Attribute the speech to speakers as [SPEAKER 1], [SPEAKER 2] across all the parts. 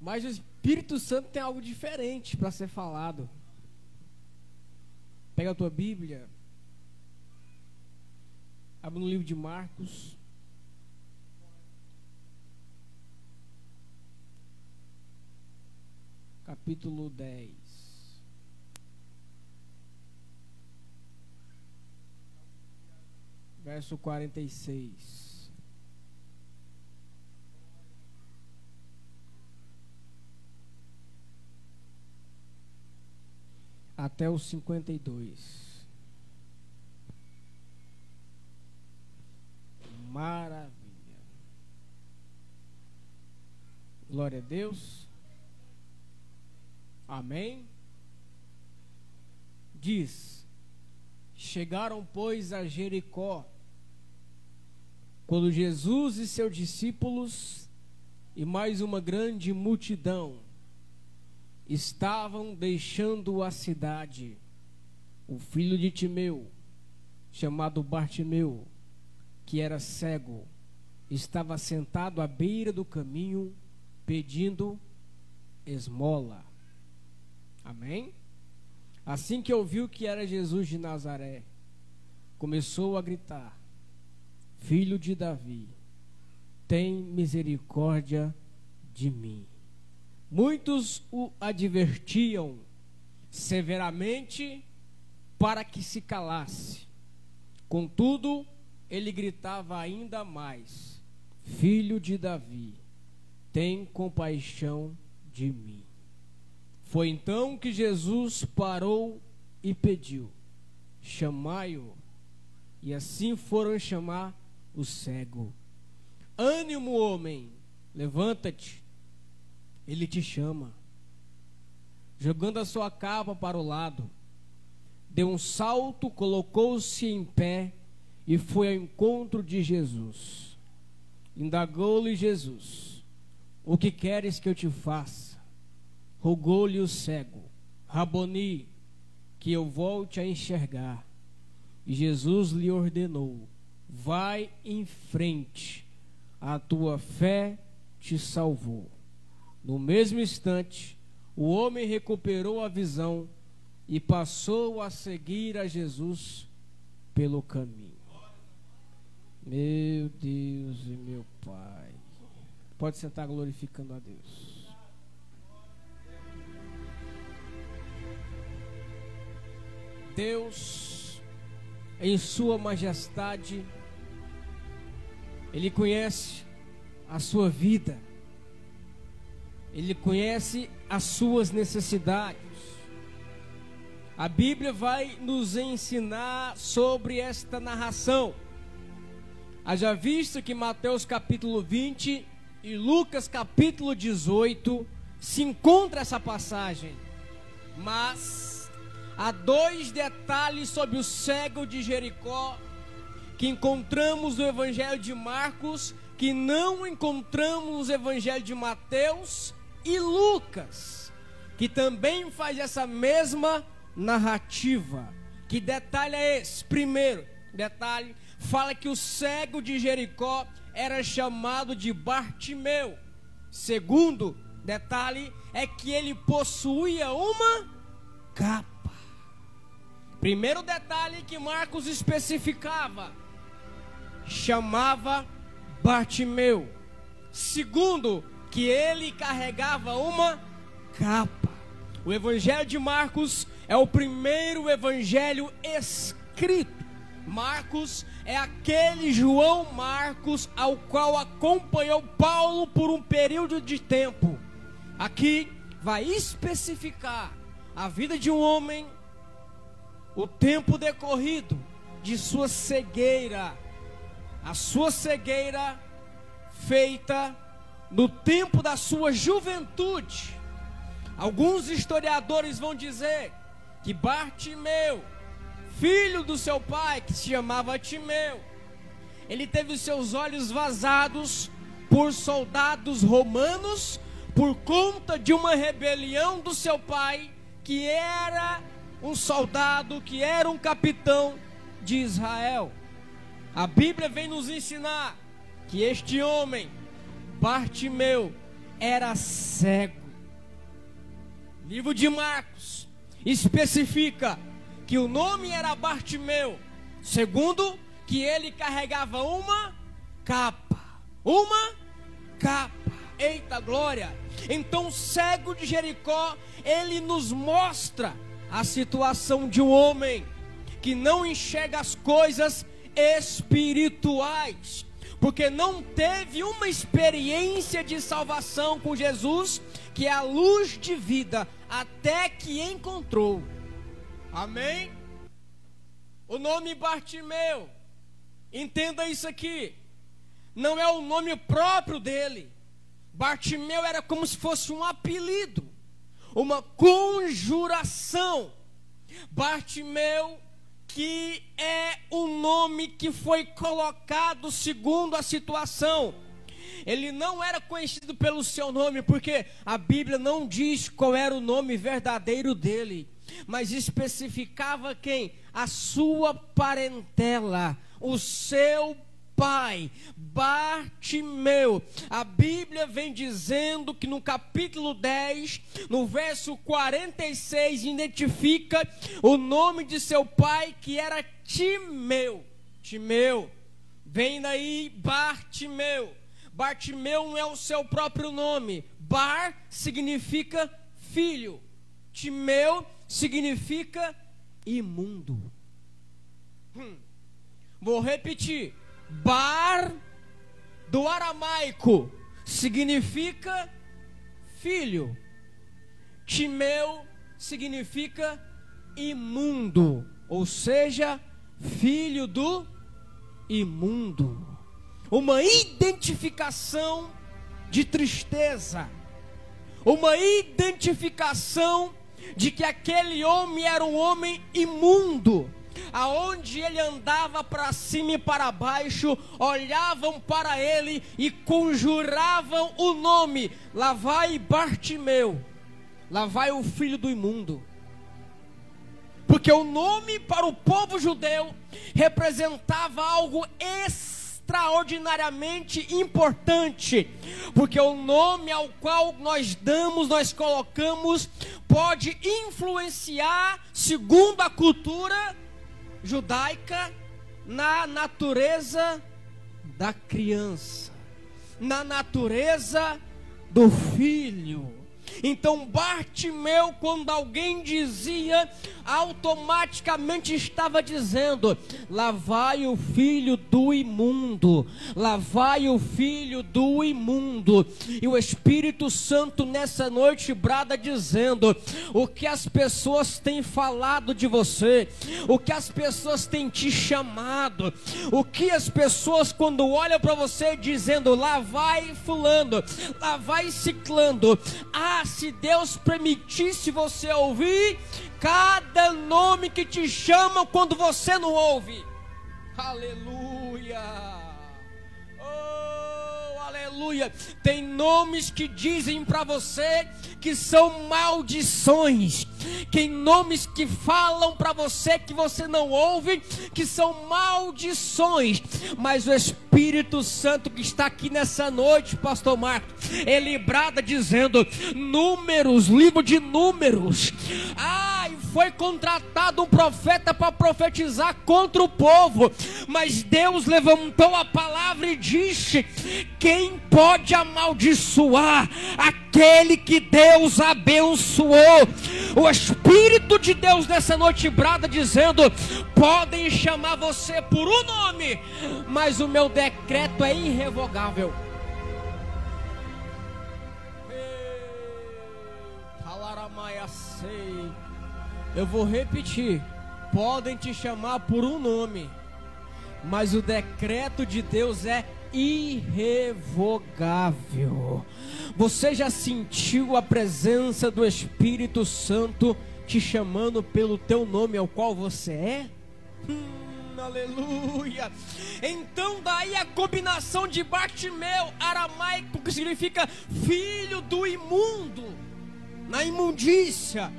[SPEAKER 1] Mas o Espírito Santo tem algo diferente para ser falado. Pega a tua Bíblia. Abre no livro de Marcos. Capítulo 10. Verso 46. Até os 52. Maravilha. Glória a Deus. Amém. Diz: Chegaram, pois, a Jericó, quando Jesus e seus discípulos e mais uma grande multidão estavam deixando a cidade. O filho de Timeu, chamado Bartimeu, que era cego, estava sentado à beira do caminho pedindo esmola. Amém? Assim que ouviu que era Jesus de Nazaré, começou a gritar: Filho de Davi, tem misericórdia de mim. Muitos o advertiam severamente para que se calasse. Contudo, ele gritava ainda mais: Filho de Davi, tem compaixão de mim. Foi então que Jesus parou e pediu: Chamai-o. E assim foram chamar o cego. Ânimo, homem, levanta-te ele te chama. Jogando a sua capa para o lado, deu um salto, colocou-se em pé e foi ao encontro de Jesus. Indagou-lhe Jesus: O que queres que eu te faça? Rogou-lhe o cego: Raboni, que eu volte a enxergar. E Jesus lhe ordenou: Vai em frente, a tua fé te salvou. No mesmo instante, o homem recuperou a visão e passou a seguir a Jesus pelo caminho. Meu Deus e meu Pai. Pode sentar glorificando a Deus. Deus, em Sua majestade, Ele conhece a sua vida. Ele conhece as suas necessidades. A Bíblia vai nos ensinar sobre esta narração. Haja visto que Mateus capítulo 20 e Lucas capítulo 18 se encontra essa passagem. Mas há dois detalhes sobre o cego de Jericó que encontramos no Evangelho de Marcos, que não encontramos no Evangelho de Mateus e Lucas, que também faz essa mesma narrativa. Que detalhe é esse? Primeiro, detalhe, fala que o cego de Jericó era chamado de Bartimeu. Segundo detalhe é que ele possuía uma capa. Primeiro detalhe que Marcos especificava, chamava Bartimeu. Segundo que ele carregava uma capa. O Evangelho de Marcos é o primeiro evangelho escrito. Marcos é aquele João Marcos ao qual acompanhou Paulo por um período de tempo. Aqui vai especificar a vida de um homem, o tempo decorrido de sua cegueira, a sua cegueira feita no tempo da sua juventude. Alguns historiadores vão dizer que Bartimeu, filho do seu pai, que se chamava Timeu, ele teve os seus olhos vazados por soldados romanos por conta de uma rebelião do seu pai, que era um soldado, que era um capitão de Israel. A Bíblia vem nos ensinar que este homem Bartimeu era cego. Livro de Marcos especifica que o nome era Bartimeu, segundo que ele carregava uma capa. Uma capa. Eita glória! Então, o cego de Jericó, ele nos mostra a situação de um homem que não enxerga as coisas espirituais, porque não teve uma experiência de salvação com Jesus, que é a luz de vida, até que encontrou. Amém? O nome Bartimeu, entenda isso aqui, não é o nome próprio dele. Bartimeu era como se fosse um apelido, uma conjuração. Bartimeu que é o nome que foi colocado segundo a situação. Ele não era conhecido pelo seu nome, porque a Bíblia não diz qual era o nome verdadeiro dele, mas especificava quem? A sua parentela, o seu pai, Bartimeu. A Bíblia vem dizendo que no capítulo 10, no verso 46, identifica o nome de seu pai, que era Timeu. Timeu, vem daí Bartimeu. Bartimeu não é o seu próprio nome. Bar significa filho. Timeu significa imundo. Hum. Vou repetir. Bar do aramaico significa filho. Timeu significa imundo, ou seja, filho do imundo. Uma identificação de tristeza, uma identificação de que aquele homem era um homem imundo aonde ele andava para cima e para baixo, olhavam para ele e conjuravam o nome: lá vai Bartimeu, lá vai o filho do imundo. Porque o nome para o povo judeu representava algo extraordinariamente importante, porque o nome ao qual nós damos, nós colocamos, pode influenciar, segundo a cultura, judaica na natureza da criança, na natureza do filho. Então Bartimeu, quando alguém dizia, automaticamente estava dizendo: lá vai o filho do imundo, lá vai o filho do imundo. E o Espírito Santo nessa noite brada dizendo: o que as pessoas têm falado de você, o que as pessoas têm te chamado, o que as pessoas quando olham para você dizendo: lá vai fulano, lá vai ciclando. Ah, se Deus permitisse você ouvir cada nome que te chamam quando você não ouve. Aleluia. Aleluia. Tem nomes que dizem para você que são maldições. Tem nomes que falam para você que você não ouve, que são maldições. Mas o Espírito Santo que está aqui nessa noite, Pastor Marcos, ele brada dizendo: Números, livro de Números. Ai, foi contratado um profeta para profetizar contra o povo, mas Deus levantou a palavra e disse: Quem pode amaldiçoar aquele que Deus abençoou? O Espírito de Deus nessa noite brada dizendo: Podem chamar você por um nome, mas o meu decreto é irrevogável. Eu vou repetir: podem te chamar por um nome, mas o decreto de Deus é irrevogável. Você já sentiu a presença do Espírito Santo te chamando pelo teu nome ao qual você é? Hum, aleluia! Então, daí a combinação de Bartimeu, aramaico, que significa filho do imundo, na imundícia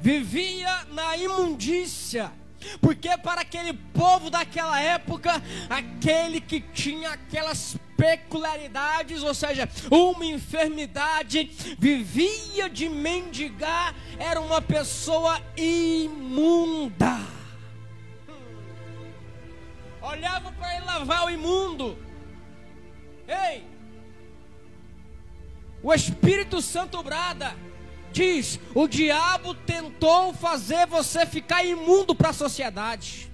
[SPEAKER 1] vivia na imundícia. Porque para aquele povo daquela época, aquele que tinha aquelas peculiaridades, ou seja, uma enfermidade, vivia de mendigar, era uma pessoa imunda. Olhava para ele lavar o imundo. Ei! O Espírito Santo brada diz: o diabo tentou fazer você ficar imundo para a sociedade.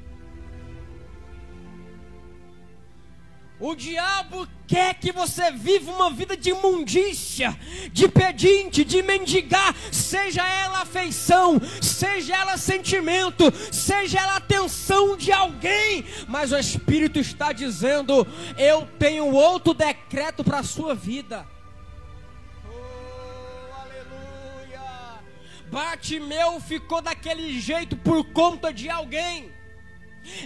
[SPEAKER 1] O diabo quer que você viva uma vida de imundícia, de pedinte, de mendigar, seja ela afeição, seja ela sentimento, seja ela atenção de alguém, mas o Espírito está dizendo: eu tenho outro decreto para a sua vida. Bartimeu ficou daquele jeito por conta de alguém.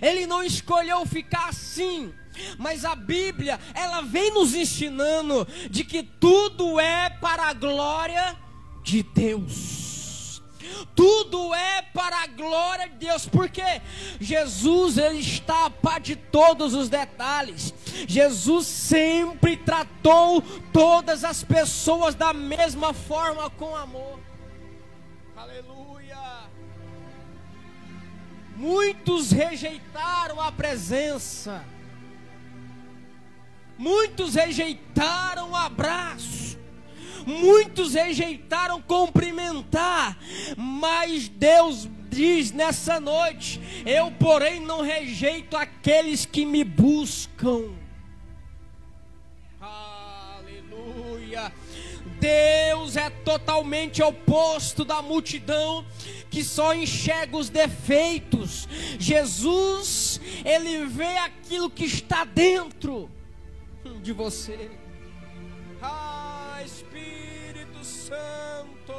[SPEAKER 1] Ele não escolheu ficar assim. Mas a Bíblia, ela vem nos ensinando de que tudo é para a glória de Deus. Tudo é para a glória de Deus, porque Jesus ele está a par de todos os detalhes. Jesus sempre tratou todas as pessoas da mesma forma com amor. Aleluia. Muitos rejeitaram a presença. Muitos rejeitaram o abraço. Muitos rejeitaram cumprimentar. Mas Deus diz nessa noite: Eu, porém, não rejeito aqueles que me buscam. Aleluia. Deus é totalmente oposto da multidão que só enxerga os defeitos. Jesus, ele vê aquilo que está dentro de você. Ah, Espírito Santo.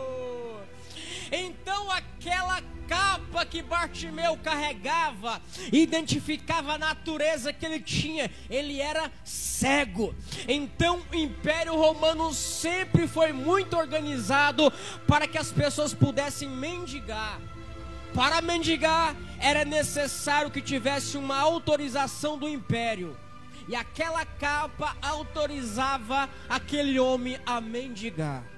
[SPEAKER 1] Então aquela capa que Bartimeu carregava identificava a natureza que ele tinha. Ele era cego. Então o Império Romano sempre foi muito organizado para que as pessoas pudessem mendigar. Para mendigar era necessário que tivesse uma autorização do império. E aquela capa autorizava aquele homem a mendigar.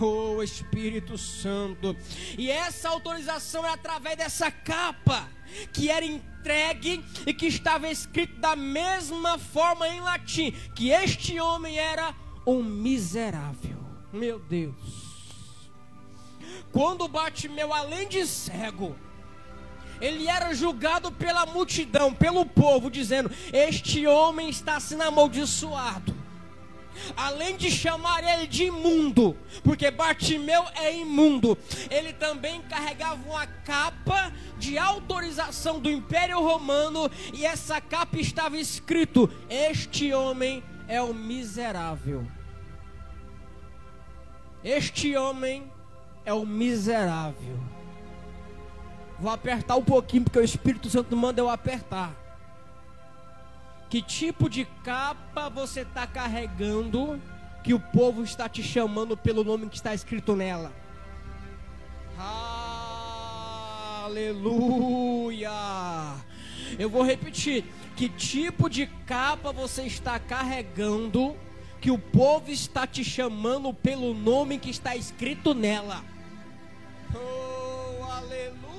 [SPEAKER 1] Oh Espírito Santo. E essa autorização é através dessa capa que era entregue e que estava escrito da mesma forma em latim que este homem era um miserável. Meu Deus. Quando Bartimeu, além de cego, ele era julgado pela multidão, pelo povo, dizendo: Este homem está sendo amaldiçoado além de chamar ele de imundo, porque Bartimeu é imundo, ele também carregava uma capa de autorização do Império Romano, e essa capa estava escrito: Este homem é o miserável. Este homem é o miserável. Vou apertar um pouquinho, porque o Espírito Santo manda eu apertar. Que tipo de capa você está carregando que o povo está te chamando pelo nome que está escrito nela? Aleluia! Eu vou repetir. Que tipo de capa você está carregando que o povo está te chamando pelo nome que está escrito nela? Oh, aleluia!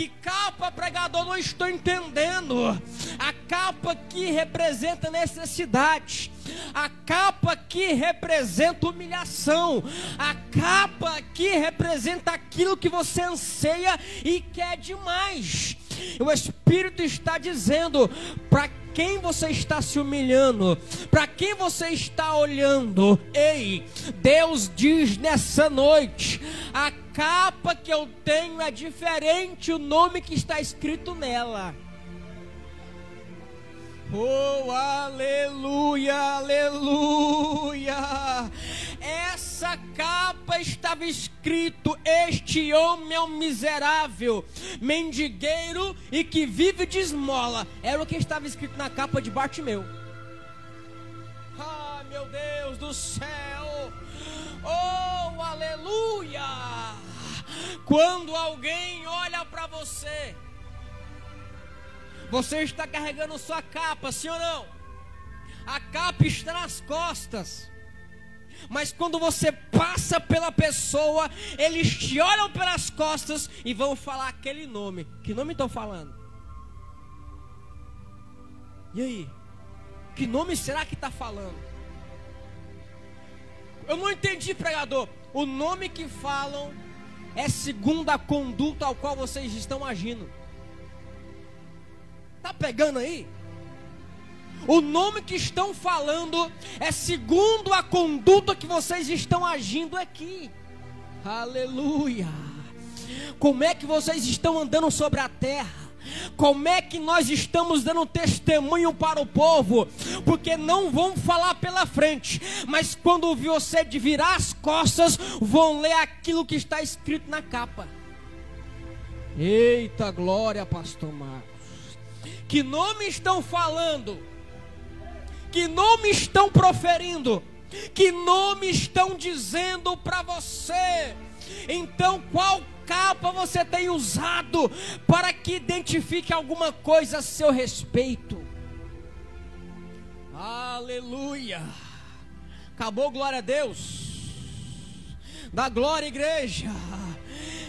[SPEAKER 1] Que capa, pregador, não estou entendendo. A capa que representa necessidade. A capa que representa humilhação. A capa que representa aquilo que você anseia e quer demais. O Espírito está dizendo para quem você está se humilhando, para quem você está olhando. Ei, Deus diz nessa noite: a capa que eu tenho é diferente o nome que está escrito nela. Oh, aleluia, aleluia. Essa capa estava escrito: Este homem é um miserável, mendigueiro e que vive de esmola. Era o que estava escrito na capa de Bartimeu. Ah, meu Deus do céu. Oh, aleluia. Quando alguém olha para você, você está carregando sua capa, sim ou não? A capa está nas costas. Mas quando você passa pela pessoa, eles te olham pelas costas e vão falar aquele nome. Que nome estão falando? E aí? Que nome será que está falando? Eu não entendi, pregador. O nome que falam é segundo a conduta ao qual vocês estão agindo. Tá pegando aí? O nome que estão falando é segundo a conduta que vocês estão agindo aqui. Aleluia. Como é que vocês estão andando sobre a terra? Como é que nós estamos dando testemunho para o povo? Porque não vão falar pela frente, mas quando você virar as costas, vão ler aquilo que está escrito na capa. Eita glória, pastor Marcos. Que nome estão falando? Que nome estão proferindo? Que nome estão dizendo para você? Então, qual capa você tem usado para que identifique alguma coisa a seu respeito? Aleluia! Acabou, glória a Deus. Da glória, igreja.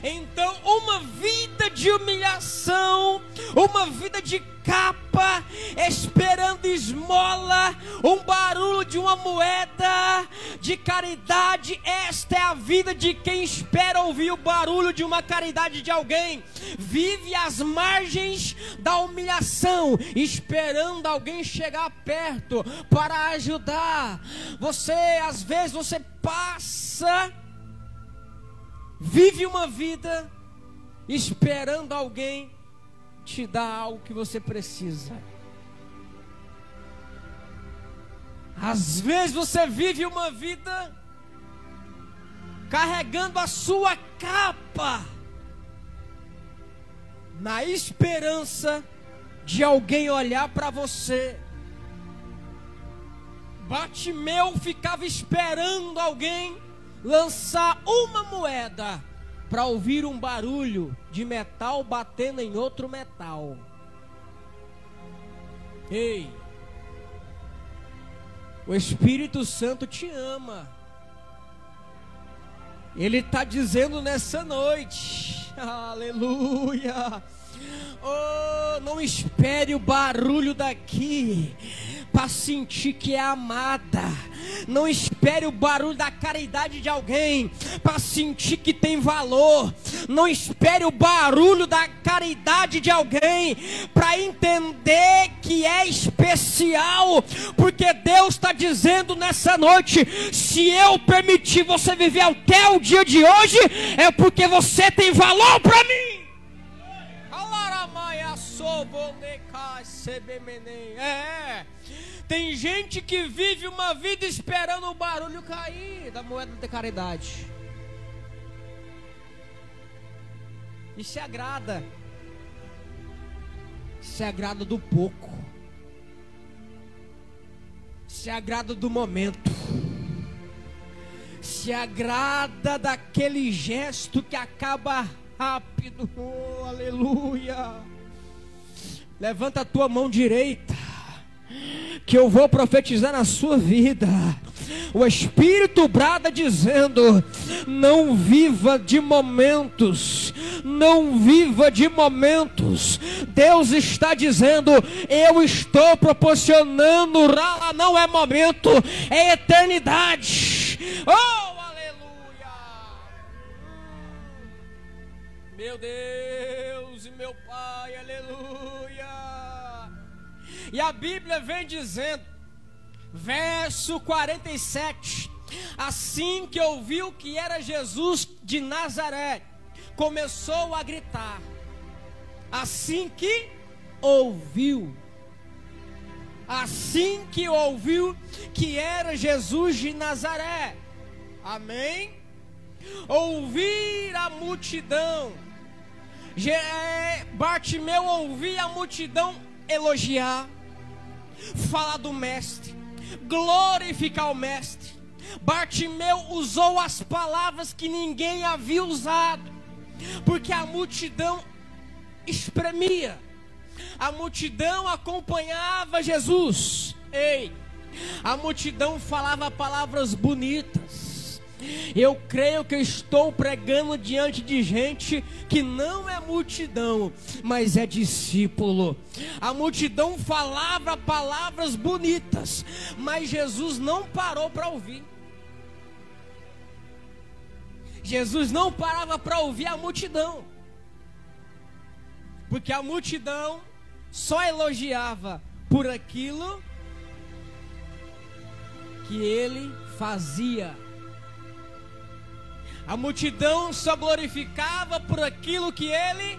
[SPEAKER 1] Então, uma vida de humilhação, uma vida de capa, esperando esmola, um barulho de uma moeda de caridade. Esta é a vida de quem espera ouvir o barulho de uma caridade de alguém. Vive às margens da humilhação, esperando alguém chegar perto para ajudar. Você, às vezes, você passa vive uma vida esperando alguém te dar algo que você precisa. Às vezes você vive uma vida carregando a sua capa, na esperança de alguém olhar para você. Batimeu ficava esperando alguém lançar uma moeda para ouvir um barulho de metal batendo em outro metal. Ei, o Espírito Santo te ama. Ele está dizendo nessa noite, aleluia. Oh, não espere o barulho daqui para sentir que é amada. Não o barulho da caridade de alguém para sentir que tem valor. Não espere o barulho da caridade de alguém para entender que é especial. Porque Deus está dizendo nessa noite: se eu permitir você viver até o dia de hoje, é porque você tem valor para mim. É. Tem gente que vive uma vida esperando o barulho cair da moeda de caridade. E se agrada. Se agrada do pouco. Se agrada do momento. Se agrada daquele gesto que acaba rápido. Oh, aleluia. Levanta a tua mão direita que eu vou profetizar na sua vida. O Espírito brada dizendo: não viva de momentos, não viva de momentos. Deus está dizendo: eu estou proporcionando, não é momento, é eternidade. Oh, aleluia! Meu Deus E a Bíblia vem dizendo, verso 47: Assim que ouviu que era Jesus de Nazaré, começou a gritar. Assim que ouviu, assim que ouviu que era Jesus de Nazaré, amém? Ouvir a multidão, Bartimeu ouvia a multidão elogiar falar do Mestre, glorificar o Mestre. Bartimeu usou as palavras que ninguém havia usado, porque a multidão espremia, a multidão acompanhava Jesus. Ei, A multidão falava palavras bonitas. Eu creio que estou pregando diante de gente que não é multidão, mas é discípulo. A multidão falava palavras bonitas, mas Jesus não parou para ouvir. Jesus não parava para ouvir a multidão, porque a multidão só elogiava por aquilo que ele fazia. A multidão só glorificava por aquilo que ele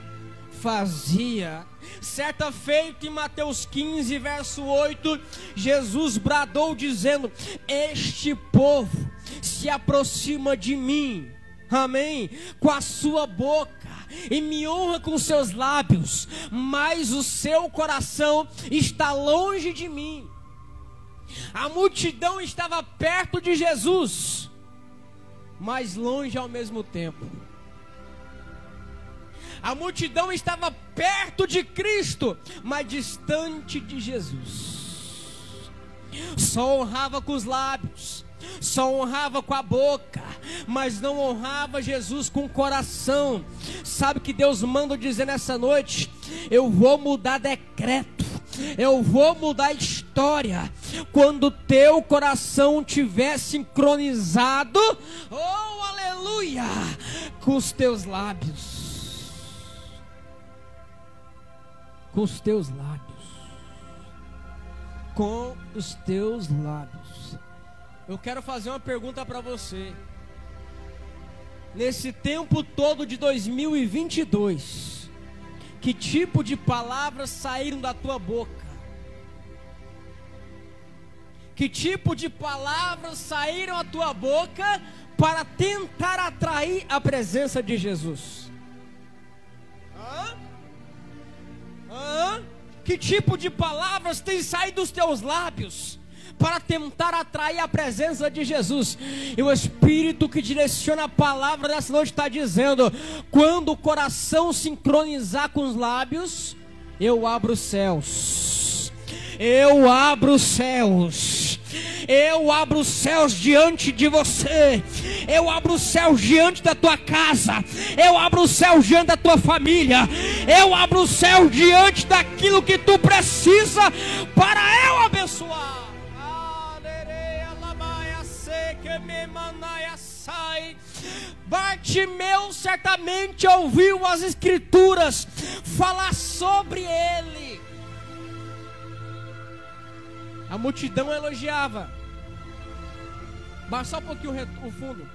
[SPEAKER 1] fazia. Certa feita em Mateus 15, verso 8, Jesus bradou dizendo: Este povo se aproxima de mim, amém, com a sua boca e me honra com seus lábios, mas o seu coração está longe de mim. A multidão estava perto de Jesus, mas longe ao mesmo tempo. A multidão estava perto de Cristo, mas distante de Jesus. Só honrava com os lábios, só honrava com a boca, mas não honrava Jesus com o coração. Sabe que Deus manda dizer nessa noite? Eu vou mudar decreto eu vou mudar a história quando teu coração tiver sincronizado, oh aleluia, com os teus lábios. Com os teus lábios. Com os teus lábios. Eu quero fazer uma pergunta para você. Nesse tempo todo de 2022, que tipo de palavras saíram da tua boca? Que tipo de palavras saíram da tua boca para tentar atrair a presença de Jesus? Hã? Hã? Que tipo de palavras tem saído dos teus lábios? Para tentar atrair a presença de Jesus. E o Espírito que direciona a palavra nessa noite está dizendo: quando o coração sincronizar com os lábios, eu abro os céus. Eu abro os céus. Eu abro os céus diante de você. Eu abro os céus diante da tua casa. Eu abro os céus diante da tua família. Eu abro os céus diante daquilo que tu precisa para eu abençoar. Bartimeu certamente ouviu as Escrituras falar sobre ele. A multidão elogiava. Baixa só um pouquinho o fundo.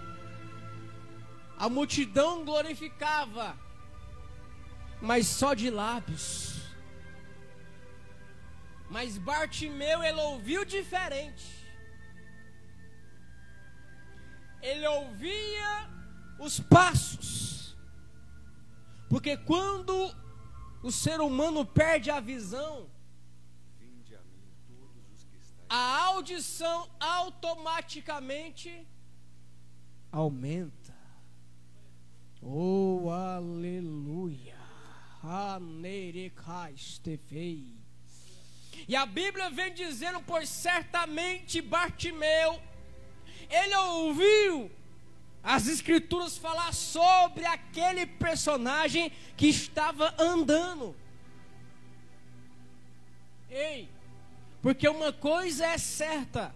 [SPEAKER 1] A multidão glorificava, mas só de lábios. Mas Bartimeu ele ouviu diferente. Ele ouvia os passos. Porque quando o ser humano perde a visão, a audição automaticamente aumenta. Oh, aleluia. E a Bíblia vem dizendo: Pois certamente Bartimeu ele ouviu as escrituras falar sobre aquele personagem que estava andando. Ei, porque uma coisa é certa,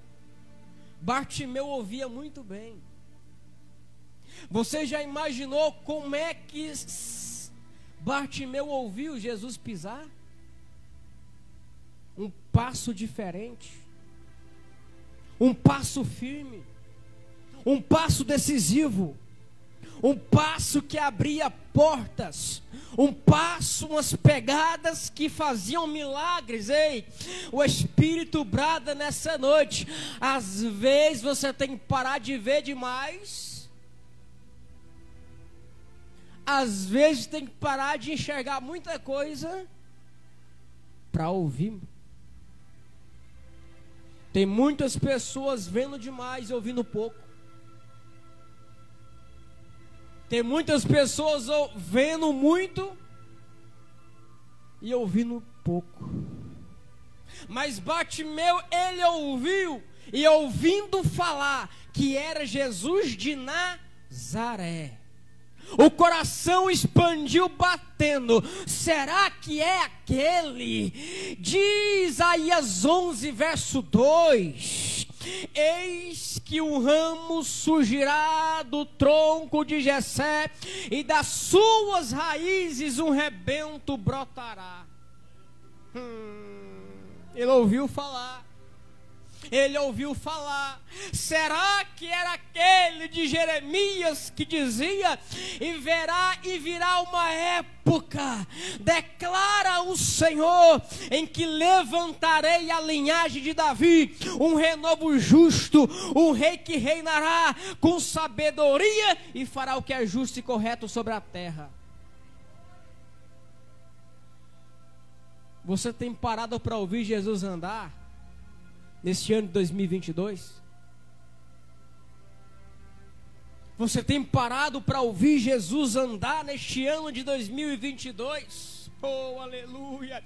[SPEAKER 1] Bartimeu ouvia muito bem. Você já imaginou como é que Bartimeu ouviu Jesus pisar? Um passo diferente, um passo firme um passo decisivo, um passo que abria portas, um passo, umas pegadas que faziam milagres. Ei, o Espírito brada nessa noite. Às vezes você tem que parar de ver demais. Às vezes tem que parar de enxergar muita coisa para ouvir. Tem muitas pessoas vendo demais e ouvindo pouco. Tem muitas pessoas vendo muito e ouvindo pouco. Mas Bartimeu, ele ouviu, e ouvindo falar que era Jesus de Nazaré. O coração expandiu batendo. Será que é aquele? Diz Isaías 11, verso 2. Eis que um ramo surgirá do tronco de Jessé e das suas raízes um rebento brotará. Hum, ele ouviu falar ele ouviu falar. Será que era aquele de Jeremias que dizia: E verá e virá uma época, declara o Senhor, em que levantarei a linhagem de Davi, um renovo justo, um rei que reinará com sabedoria e fará o que é justo e correto sobre a terra. Você tem parado para ouvir Jesus andar? Neste ano de 2022? Você tem parado para ouvir Jesus andar neste ano de 2022? Oh, aleluia!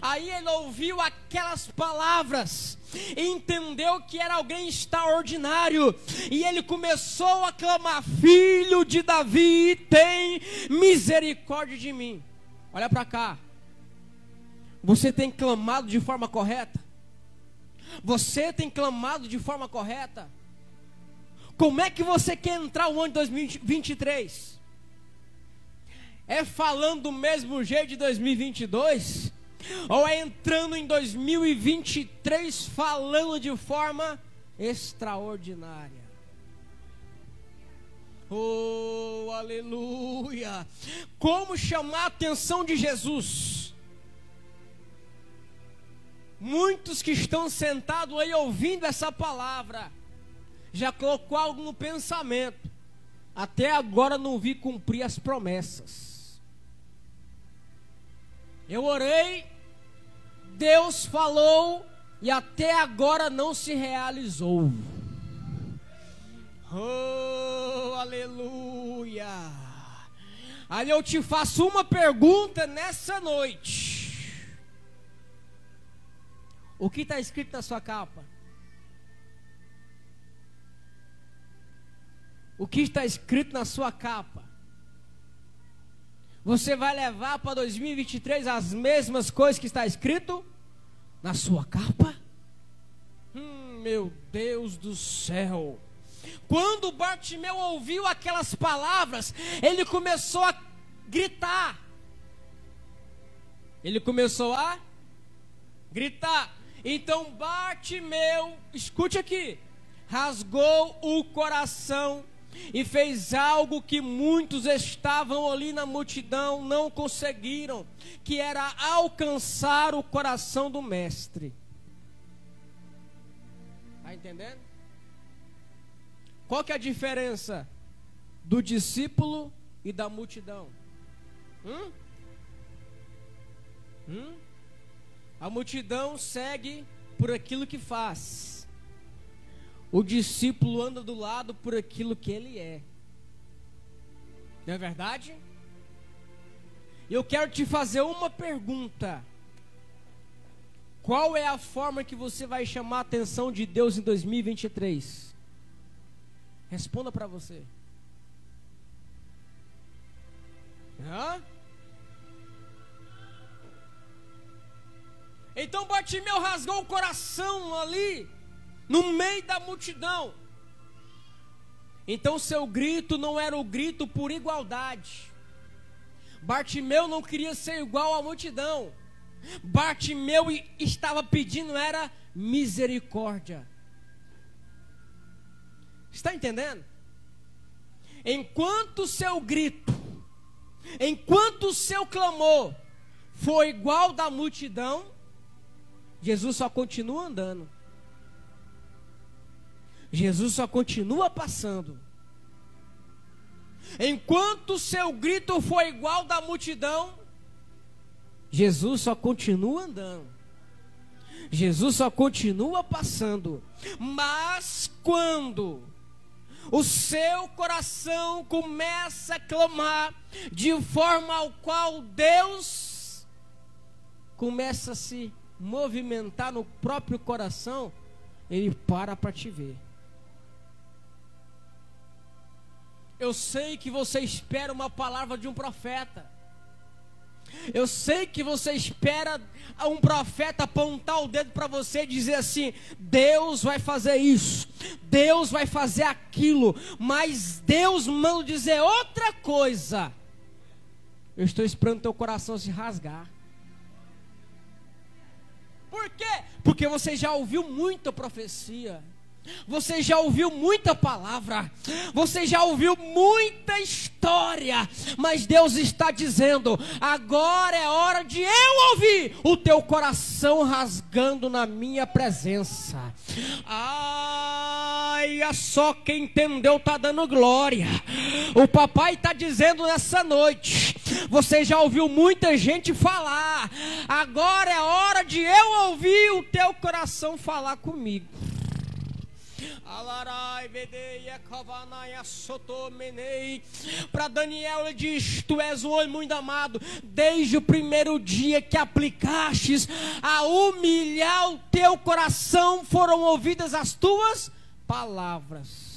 [SPEAKER 1] Aí ele ouviu aquelas palavras, entendeu que era alguém extraordinário, e ele começou a clamar: Filho de Davi, tem misericórdia de mim. Olha para cá. Você tem clamado de forma correta? Você tem clamado de forma correta? Como é que você quer entrar o ano de 2023? É falando do mesmo jeito de 2022? Ou é entrando em 2023 falando de forma extraordinária? Oh, aleluia! Como chamar a atenção de Jesus? Muitos que estão sentados aí ouvindo essa palavra, já colocou algo no pensamento. Até agora não vi cumprir as promessas. Eu orei, Deus falou e até agora não se realizou. Oh, aleluia! Aí eu te faço uma pergunta nessa noite. O que está escrito na sua capa? O que está escrito na sua capa? Você vai levar para 2023 as mesmas coisas que está escrito na sua capa? Hum, meu Deus do céu. Quando Bartimeu ouviu aquelas palavras, ele começou a gritar. Ele começou a gritar. Então Bartimeu, escute aqui, rasgou o coração e fez algo que muitos estavam ali na multidão não conseguiram, que era alcançar o coração do mestre. Está entendendo? Qual que é a diferença do discípulo e da multidão? Hum? Hum? A multidão segue por aquilo que faz. O discípulo anda do lado por aquilo que ele é. Não é verdade? Eu quero te fazer uma pergunta. Qual é a forma que você vai chamar a atenção de Deus em 2023? Responda para você. Hã? Então Bartimeu rasgou o coração ali, no meio da multidão. Então seu grito não era o grito por igualdade. Bartimeu não queria ser igual à multidão. Bartimeu estava pedindo era misericórdia. Está entendendo? Enquanto seu grito, enquanto seu clamor foi igual da multidão, Jesus só continua andando. Jesus só continua passando. Enquanto o seu grito foi igual da multidão, Jesus só continua andando. Jesus só continua passando. Mas quando o seu coração começa a clamar de forma ao qual Deus começa a se movimentar no próprio coração, ele para para te ver. Eu sei que você espera uma palavra de um profeta. Eu sei que você espera um profeta apontar o dedo para você e dizer assim: Deus vai fazer isso, Deus vai fazer aquilo, mas Deus manda dizer outra coisa. Eu estou esperando teu coração se rasgar. Por quê? Porque você já ouviu muita profecia. Você já ouviu muita palavra, você já ouviu muita história, mas Deus está dizendo: agora é hora de eu ouvir o teu coração rasgando na minha presença. Ai, é só quem entendeu está dando glória. O papai está dizendo nessa noite: você já ouviu muita gente falar, agora é hora de eu ouvir o teu coração falar comigo. Para Daniel ele diz: Tu és um homem muito amado, desde o primeiro dia que aplicastes a humilhar o teu coração, foram ouvidas as tuas palavras.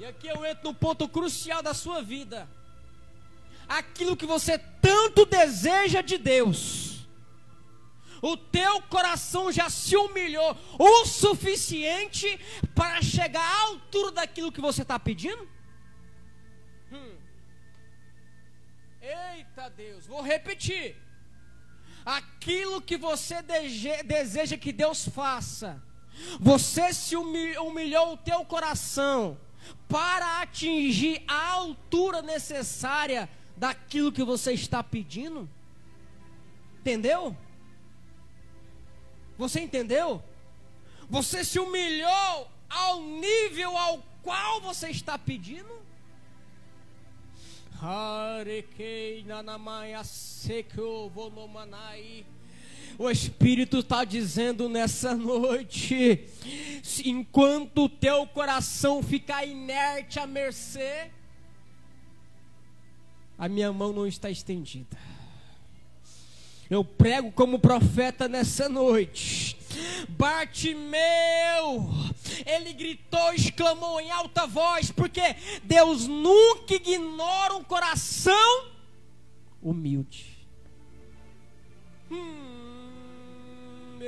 [SPEAKER 1] E aqui eu entro no ponto crucial da sua vida. Aquilo que você tanto deseja de Deus o teu coração já se humilhou o suficiente para chegar à altura daquilo que você está pedindo? Hum. Eita Deus, vou repetir. Aquilo que você deseja que Deus faça, você se humilhou o teu coração para atingir a altura necessária daquilo que você está pedindo? Entendeu? Você entendeu? Você se humilhou ao nível ao qual você está pedindo? O Espírito está dizendo nessa noite: enquanto o teu coração ficar inerte à mercê, a minha mão não está estendida. Eu prego como profeta nessa noite. Bartimeu, ele gritou, exclamou em alta voz, porque Deus nunca ignora um coração humilde. Hum,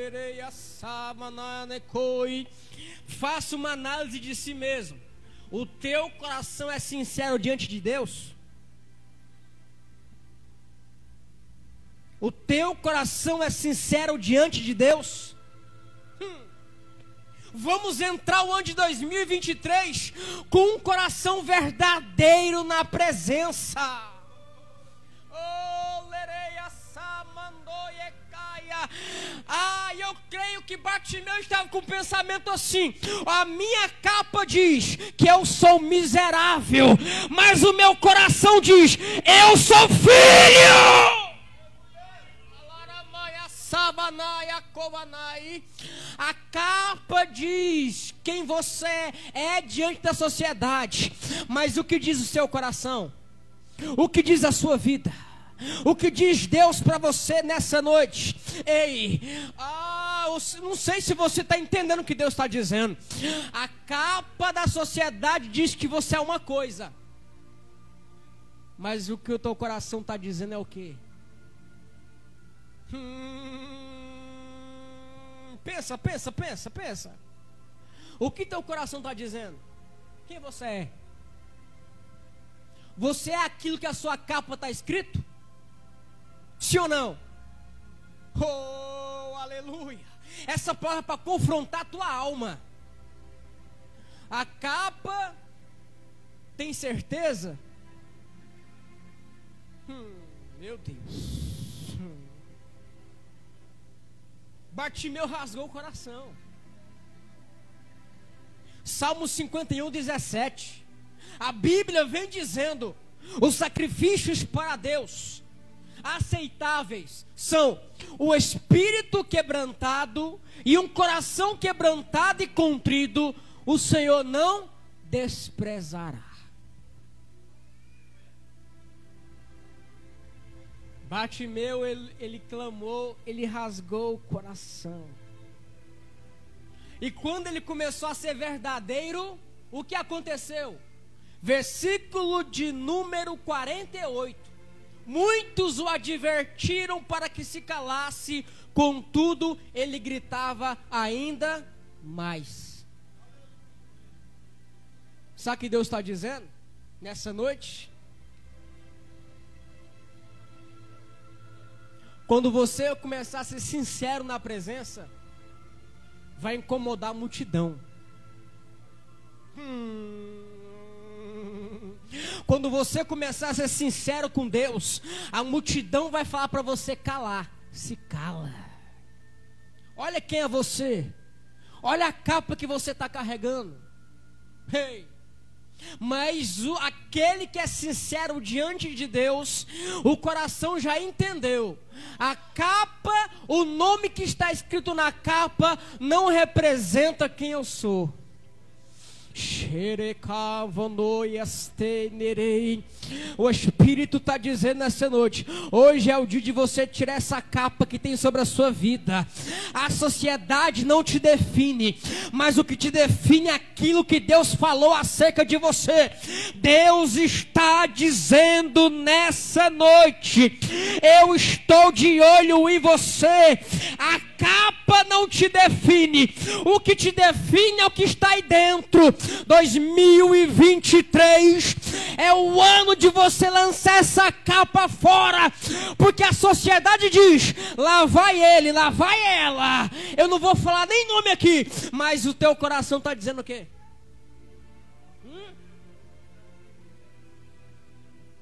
[SPEAKER 1] Faça uma análise de si mesmo. O teu coração é sincero diante de Deus? O teu coração é sincero diante de Deus? Hum. Vamos entrar o ano de 2023 com um coração verdadeiro na presença. Oh, ah, eu creio que Bartimeu estava com o pensamento assim: a minha capa diz que eu sou miserável, mas o meu coração diz: eu sou filho. A capa diz quem você é diante da sociedade, mas o que diz o seu coração? O que diz a sua vida? O que diz Deus para você nessa noite? Ei, ah, não sei se você está entendendo o que Deus está dizendo. A capa da sociedade diz que você é uma coisa, mas o que o teu coração está dizendo é o que? Hum, pensa, pensa, pensa, pensa. O que teu coração está dizendo? Quem você é? Você é aquilo que a sua capa está escrito? Sim ou não? Oh, aleluia! Essa palavra é para confrontar a tua alma. A capa tem certeza? Hum, meu Deus. Bartimeu rasgou o coração. Salmo 51, 17. A Bíblia vem dizendo: os sacrifícios para Deus aceitáveis são o espírito quebrantado e um coração quebrantado e contrido, o Senhor não desprezará. Bartimeu, ele, ele clamou, ele rasgou o coração. E quando ele começou a ser verdadeiro, o que aconteceu? Versículo de número 48. Muitos o advertiram para que se calasse, contudo, ele gritava ainda mais. Sabe o que Deus está dizendo nessa noite? Quando você começar a ser sincero na presença, vai incomodar a multidão. Hum. Quando você começar a ser sincero com Deus, a multidão vai falar para você calar. Se cala. Olha quem é você. Olha a capa que você está carregando. Hey. Mas o, aquele que é sincero diante de Deus, o coração já entendeu. A capa, o nome que está escrito na capa, não representa quem eu sou. O Espírito está dizendo nessa noite: hoje é o dia de você tirar essa capa que tem sobre a sua vida. A sociedade não te define, mas o que te define é aquilo que Deus falou acerca de você. Deus está dizendo nessa noite: eu estou de olho em você. A capa não te define, o que te define é o que está aí dentro. 2023 é o ano de você lançar essa capa fora, porque a sociedade diz: lá vai ele, lá vai ela. Eu não vou falar nem nome aqui, mas o teu coração está dizendo o quê? Hum?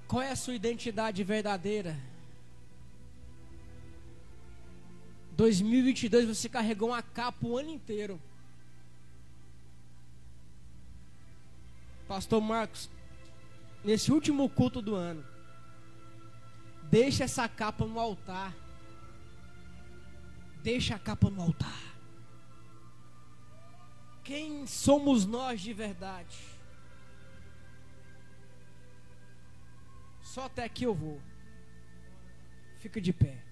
[SPEAKER 1] Qual é a sua identidade verdadeira? 2022 você carregou uma capa o ano inteiro. Pastor Marcos, nesse último culto do ano, deixa essa capa no altar. Deixa a capa no altar. Quem somos nós de verdade? Só até aqui eu vou. Fica de pé.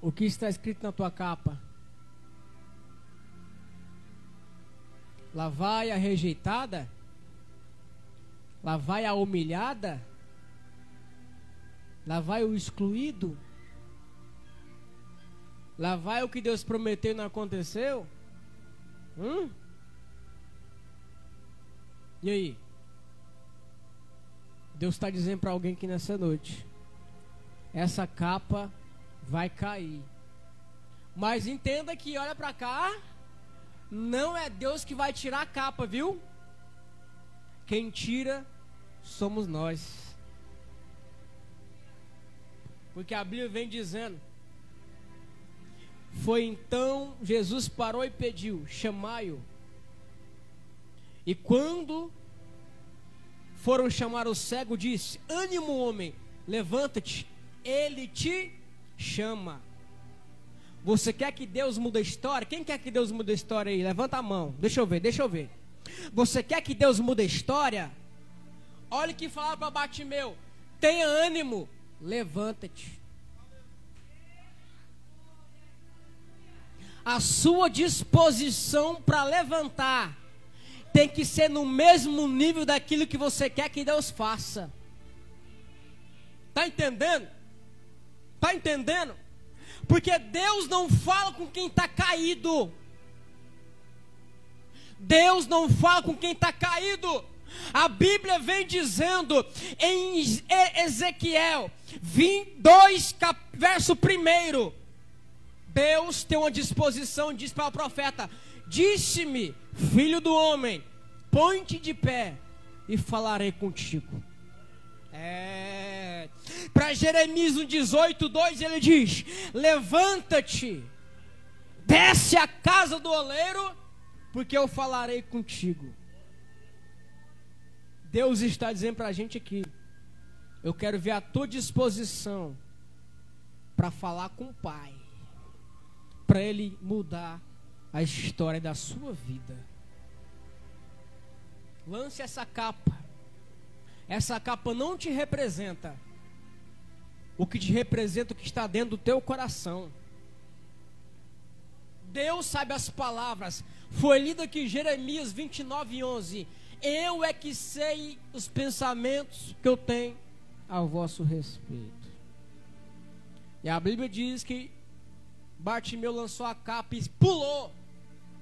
[SPEAKER 1] O que está escrito na tua capa? Lá vai a rejeitada? Lá vai a humilhada? Lá vai o excluído? Lá vai o que Deus prometeu e não aconteceu? Hum? E aí? Deus está dizendo para alguém que nessa noite: essa capa vai cair. Mas entenda que, olha para cá, não é Deus que vai tirar a capa, viu? Quem tira somos nós. Porque a Bíblia vem dizendo: Foi então Jesus parou e pediu: Chamai-o. E quando foram chamar o cego, disse: Ânimo, homem, levanta-te, ele te chama. Você quer que Deus mude a história? Quem quer que Deus mude a história aí? Levanta a mão. Deixa eu ver, deixa eu ver. Você quer que Deus mude a história? Olha o que falaram para Batimeu. Tenha ânimo. Levanta-te. A sua disposição para levantar tem que ser no mesmo nível daquilo que você quer que Deus faça. Tá entendendo? Está entendendo? Porque Deus não fala com quem está caído. Deus não fala com quem está caído. A Bíblia vem dizendo em Ezequiel 22, verso 1. Deus tem uma disposição, diz para o profeta: Disse-me, filho do homem, põe-te de pé e falarei contigo. É. Para Jeremias 18, 2 ele diz: Levanta-te, desce a casa do oleiro, porque eu falarei contigo. Deus está dizendo para a gente aqui: Eu quero ver a tua disposição para falar com o Pai, para Ele mudar a história da sua vida. Lance essa capa. Essa capa não te representa. O que te representa o que está dentro do teu coração. Deus sabe as palavras. Foi lido aqui Jeremias 29, 11. Eu é que sei os pensamentos que eu tenho ao vosso respeito. E a Bíblia diz que Bartimeu lançou a capa e pulou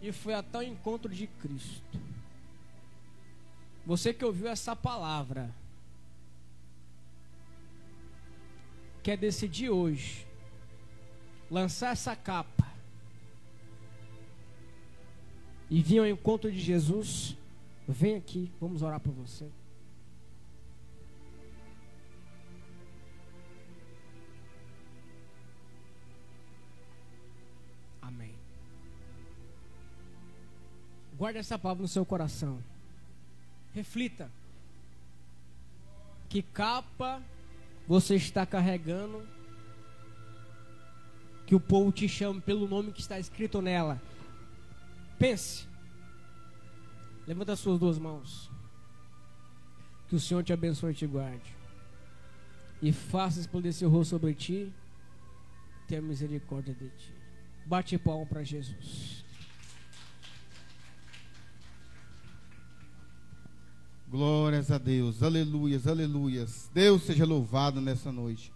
[SPEAKER 1] e foi até o encontro de Cristo. Você que ouviu essa palavra, quer decidir hoje lançar essa capa e vir ao encontro de Jesus, vem aqui, vamos orar por você. Amém. Guarde essa palavra no seu coração. Reflita. Que capa você está carregando? Que o povo te chame pelo nome que está escrito nela. Pense. Levanta as suas duas mãos. Que o Senhor te abençoe e te guarde. E faça resplandecer o rosto sobre ti. Tenha misericórdia de ti. Bate palma para Jesus.
[SPEAKER 2] Glórias a Deus, aleluias, aleluias. Deus seja louvado nessa noite.